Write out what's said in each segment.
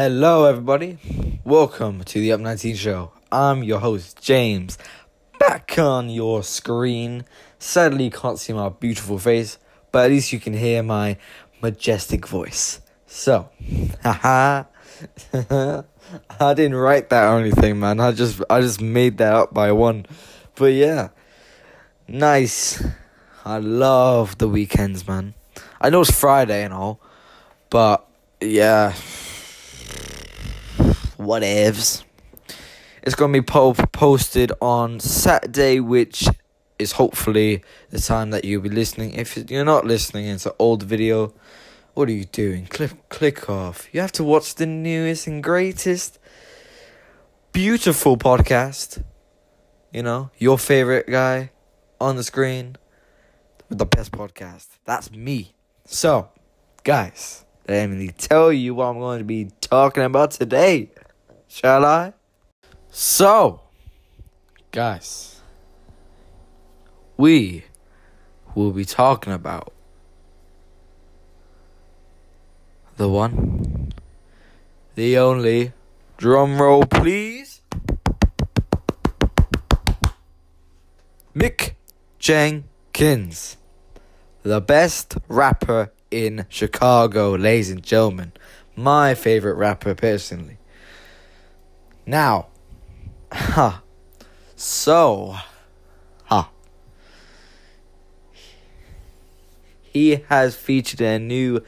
Hello, everybody. Welcome to the Up 19 Show. I'm your host, James. Back on your screen. Sadly, you can't see my beautiful face, but at least you can hear my majestic voice. So, haha. I didn't write that or anything, man. I just I just made that up by one. But yeah. Nice. I love the weekends, man. I know it's Friday and all, but yeah. Whatevs. It's going to be po- posted on Saturday, which is hopefully the time that you'll be listening. If you're not listening, it's an old video. What are you doing? Click, click off. You have to watch the newest and greatest, beautiful podcast. You know, your favorite guy on the screen with the best podcast. That's me. So, guys, let me tell you what I'm going to be talking about today. Shall I? So, guys, we will be talking about the one, the only, drum roll please, Mick Jenkins, the best rapper in Chicago, ladies and gentlemen. My favorite rapper personally. Now, ha. So, ha. He has featured a new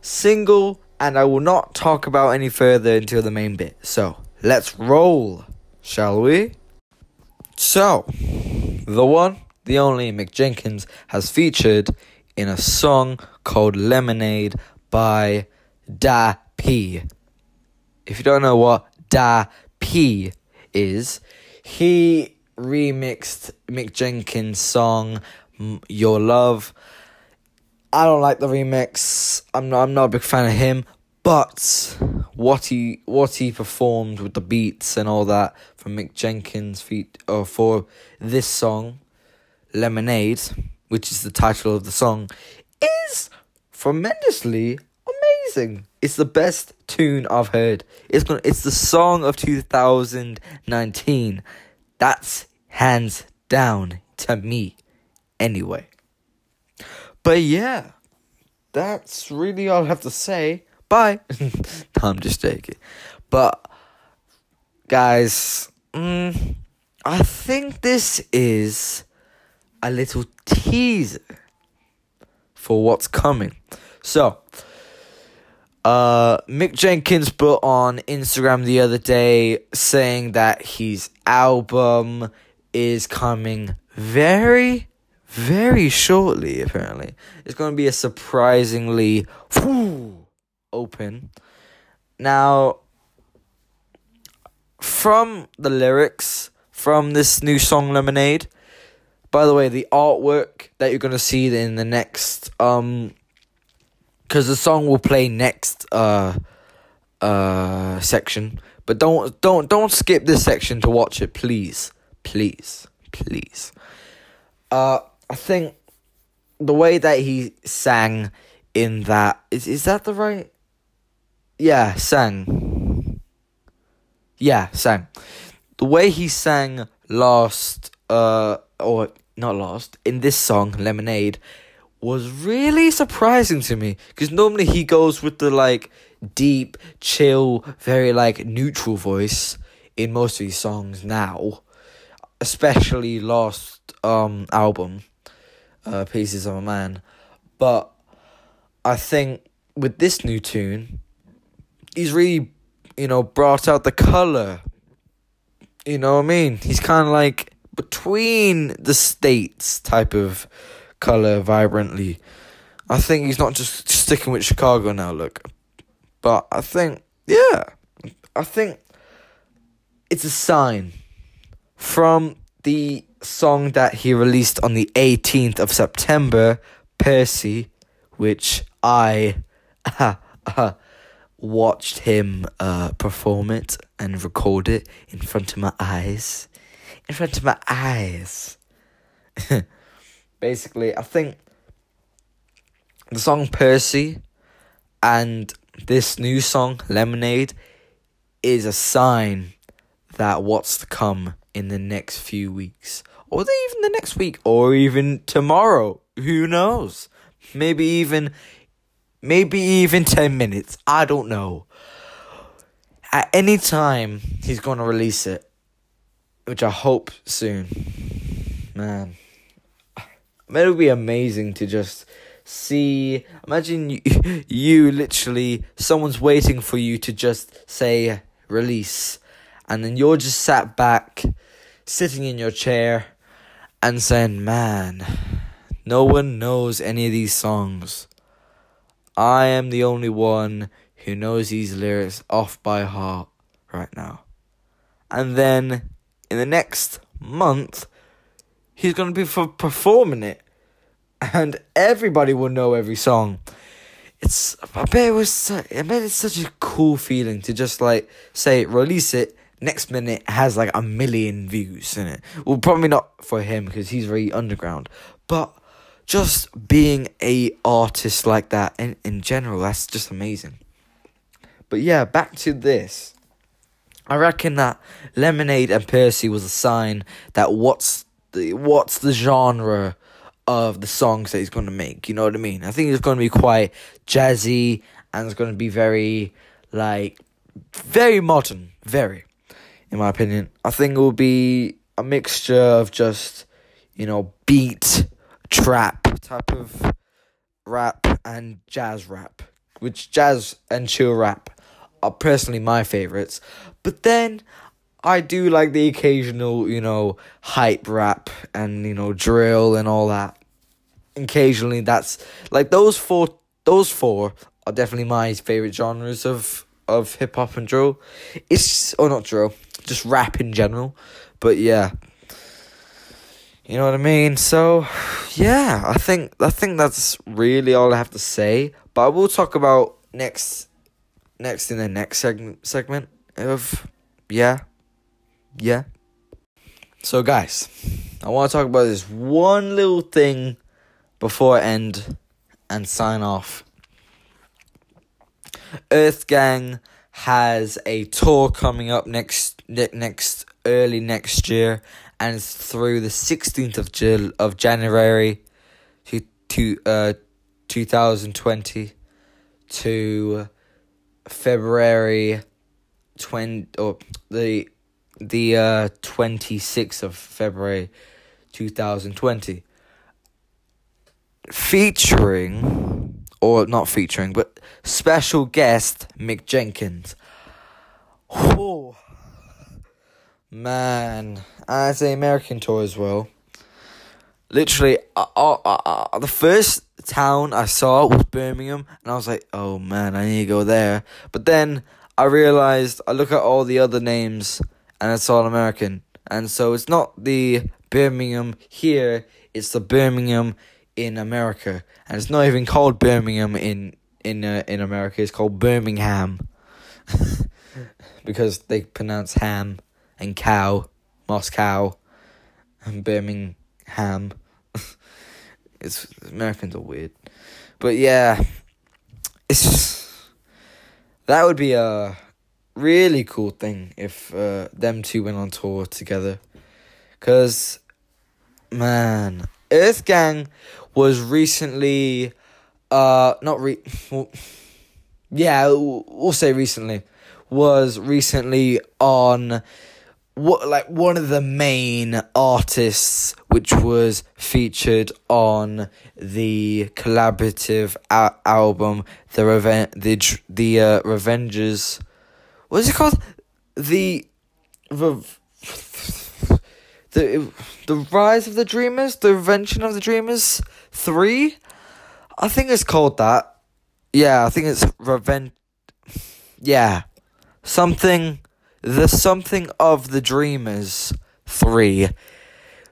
single, and I will not talk about any further until the main bit. So, let's roll, shall we? So, the one, the only Mick Jenkins has featured in a song called Lemonade by Da P. If you don't know what Da P is, he remixed Mick Jenkins' song Your Love. I don't like the remix. I'm not I'm not a big fan of him, but what he what he performed with the beats and all that from Mick Jenkins feet or uh, for this song Lemonade, which is the title of the song, is tremendously amazing. It's the best tune I've heard. It's gonna, it's the song of 2019. That's hands down to me, anyway. But yeah, that's really all I have to say. Bye. I'm just joking. But guys, mm, I think this is a little teaser for what's coming. So, uh, Mick Jenkins put on Instagram the other day saying that his album is coming very, very shortly, apparently. It's going to be a surprisingly whew, open. Now, from the lyrics from this new song Lemonade, by the way, the artwork that you're gonna see in the next um because the song will play next uh uh section. But don't don't don't skip this section to watch it, please. Please. Please. Uh I think the way that he sang in that is is that the right Yeah, sang. Yeah, sang. The way he sang last uh or not last in this song lemonade was really surprising to me because normally he goes with the like deep chill very like neutral voice in most of his songs now especially last um album uh pieces of a man. But i think with this new tune he's really you know brought out the color. You know what i mean? He's kind of like between the states type of color vibrantly. I think he's not just sticking with Chicago now, look. But I think, yeah, I think it's a sign from the song that he released on the 18th of September, Percy, which I watched him uh, perform it and record it in front of my eyes in front of my eyes. Basically, I think the song Percy and this new song, Lemonade, is a sign that what's to come in the next few weeks, or even the next week, or even tomorrow. Who knows? Maybe even, maybe even 10 minutes. I don't know. At any time, he's going to release it, which I hope soon. Man, it'll be amazing to just see. Imagine you, you literally, someone's waiting for you to just say release, and then you're just sat back, sitting in your chair, and saying, man, no one knows any of these songs. I am the only one who knows these lyrics off by heart right now. And then in the next month, he's going to be for performing it. And everybody will know every song. It's I bet it was I bet it's such a cool feeling to just like say release it next minute has like a million views in it. Well, probably not for him because he's very underground, but just being a artist like that in in general, that's just amazing. But yeah, back to this. I reckon that Lemonade and Percy was a sign that what's the what's the genre of the songs that he's going to make. You know what I mean? I think it's going to be quite jazzy and it's going to be very like very modern, very in my opinion. I think it will be a mixture of just, you know, beat, trap type of rap and jazz rap, which jazz and chill rap are personally my favorites. But then I do like the occasional, you know, hype rap and, you know, drill and all that. Occasionally that's like those four those four are definitely my favorite genres of of hip hop and drill. It's or oh, not drill, just rap in general. But yeah. You know what I mean? So yeah, I think I think that's really all I have to say. But I will talk about next next in the next segment segment of yeah. Yeah. So guys, I want to talk about this one little thing before I end and sign off. Earth Gang has a tour coming up next next early next year, and it's through the sixteenth of of January, to to uh, two thousand twenty, to February twenty or the the uh twenty sixth of February, two thousand twenty. Featuring or not featuring, but special guest Mick Jenkins. Oh man, as the American tour as well. Literally, uh, uh, uh, uh, the first town I saw was Birmingham, and I was like, "Oh man, I need to go there." But then I realized I look at all the other names, and it's all American, and so it's not the Birmingham here; it's the Birmingham in America, and it's not even called Birmingham in in uh, in America. It's called Birmingham because they pronounce ham and cow, Moscow, and Birmingham. it's Americans are weird, but yeah, it's just, that would be a really cool thing if uh, them two went on tour together, cause man, Earth Gang was recently, uh, not re, well, yeah, we'll say recently, was recently on what like one of the main artists which was featured on the collaborative album the Reven- the the uh, Revengers what is it called? The the the the rise of the dreamers? The invention of the dreamers 3 I think it's called that. Yeah I think it's revenge yeah. Something the Something of the Dreamers 3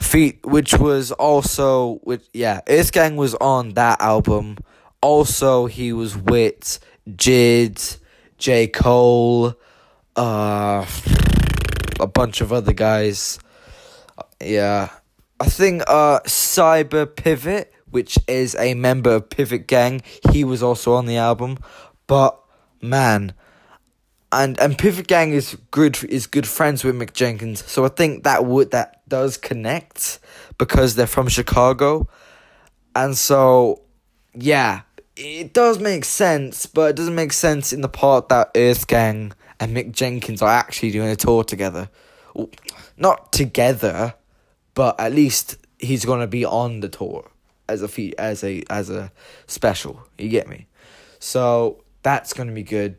feat which was also with yeah, Earth Gang was on that album. Also he was with JID, J. Cole, uh a bunch of other guys. Yeah. I think uh Saba Pivot, which is a member of Pivot Gang, he was also on the album. But man. And and Pivot Gang is good is good friends with Mick Jenkins, so I think that would that does connect because they're from Chicago, and so yeah, it does make sense, but it doesn't make sense in the part that Earth Gang and Mick Jenkins are actually doing a tour together. Not together, but at least he's gonna be on the tour as a fee- as a as a special. You get me? So that's gonna be good.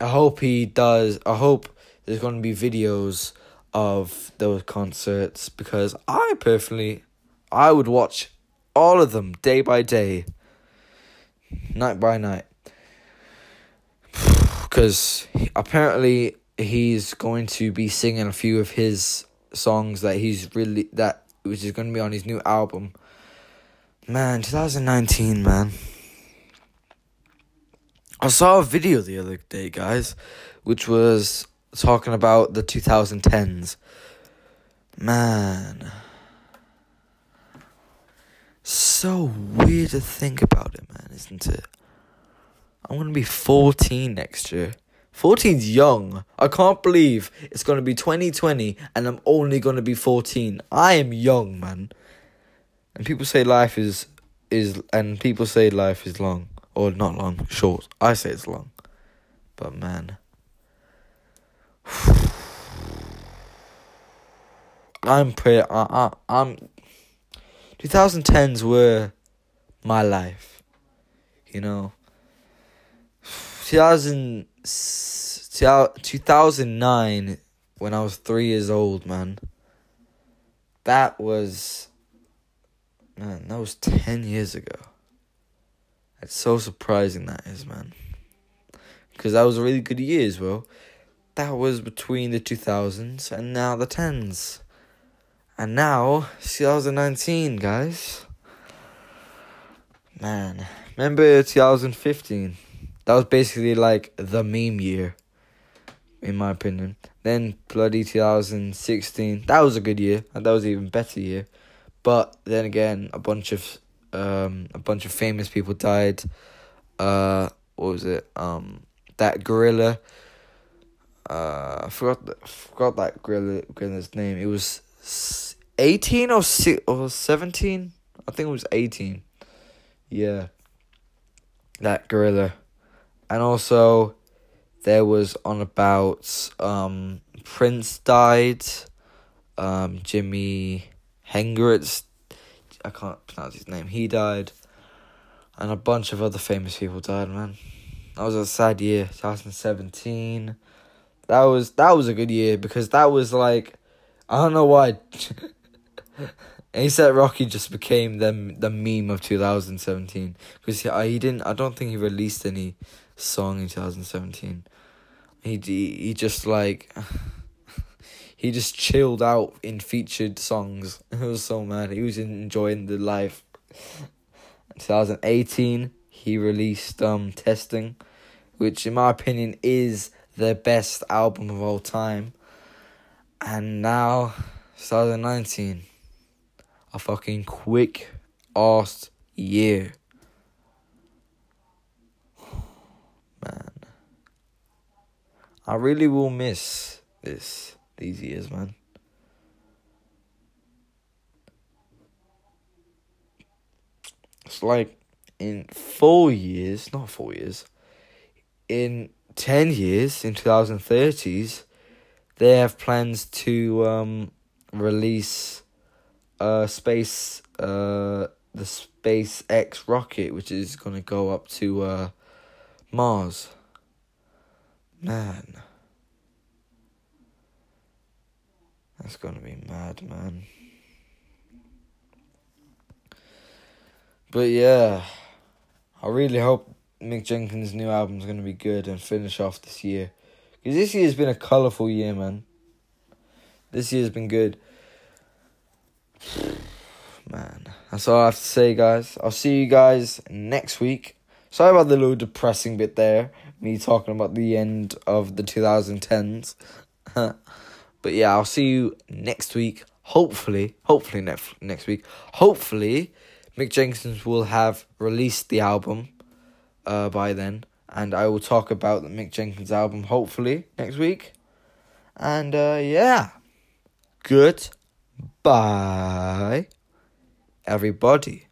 I hope he does. I hope there's gonna be videos of those concerts because I personally, I would watch all of them day by day, night by night. Because apparently he's going to be singing a few of his songs that he's really that which is going to be on his new album. Man, 2019, man. I saw a video the other day, guys, which was talking about the 2010s. Man. So weird to think about it, man, isn't it? I'm to be 14 next year. 14's young. I can't believe it's to be 2020 and I'm only to be 14. I am young, man. And people say life is is and people say life is long or not long, short. I say it's long. But man, I'm pretty. I, I, I'm. 2010s were my life. You know. 2000, 2009, when I was three years old, man. That was. Man, that was 10 years ago. It's so surprising that is, man. Because that was a really good year as well. That was between the 2000s and now the 10s. And now, 2019, guys. Man, remember 2015? That was basically like the meme year, in my opinion. Then bloody 2016, that was a good year, and that was even better year. But then again, a bunch of um a bunch of famous people died. Uh, what was it? Um, that gorilla. Uh, I forgot the, forgot that gorilla gorilla's name. It was eighteen or six or seventeen. I think it was eighteen. Yeah. That gorilla, and also there was on about um Prince died. Um, Jimi Hendrix I can't pronounce his name. He died, and a bunch of other famous people died. Man, that was a sad year. 2017. That was that was a good year because that was like, I don't know why. ASAP Rocky just became the the meme of 2017 because he, he didn't. I don't think he released any song in 2017. He he just like he just chilled out in featured songs. It was so mad. He was enjoying the life. In 2018, he released um Testing, which in my opinion is the best album of all time. And now 2019, a fucking quick ass year. Man. I really will miss this these years, man. It's like in four years, not four years, in 10 years, in 2030s, they have plans to um, release uh, space, uh, the SpaceX rocket, which is to go up to uh, Mars. Man. That's gonna be mad, man. But yeah, I really hope Mick Jenkins' new album's gonna be good and finish off this year, because this year's been a colorful year, man. This year's been good. Man, that's all I have to say, guys. I'll see you guys next week. Sorry about the little depressing bit there, me talking about the end of the 2010s. But yeah, I'll see you next week. Hopefully, hopefully next next week. Hopefully, Mick Jenkins will have released the album uh, by then, and I will talk about the Mick Jenkins album hopefully next week. And uh, yeah, goodbye, everybody.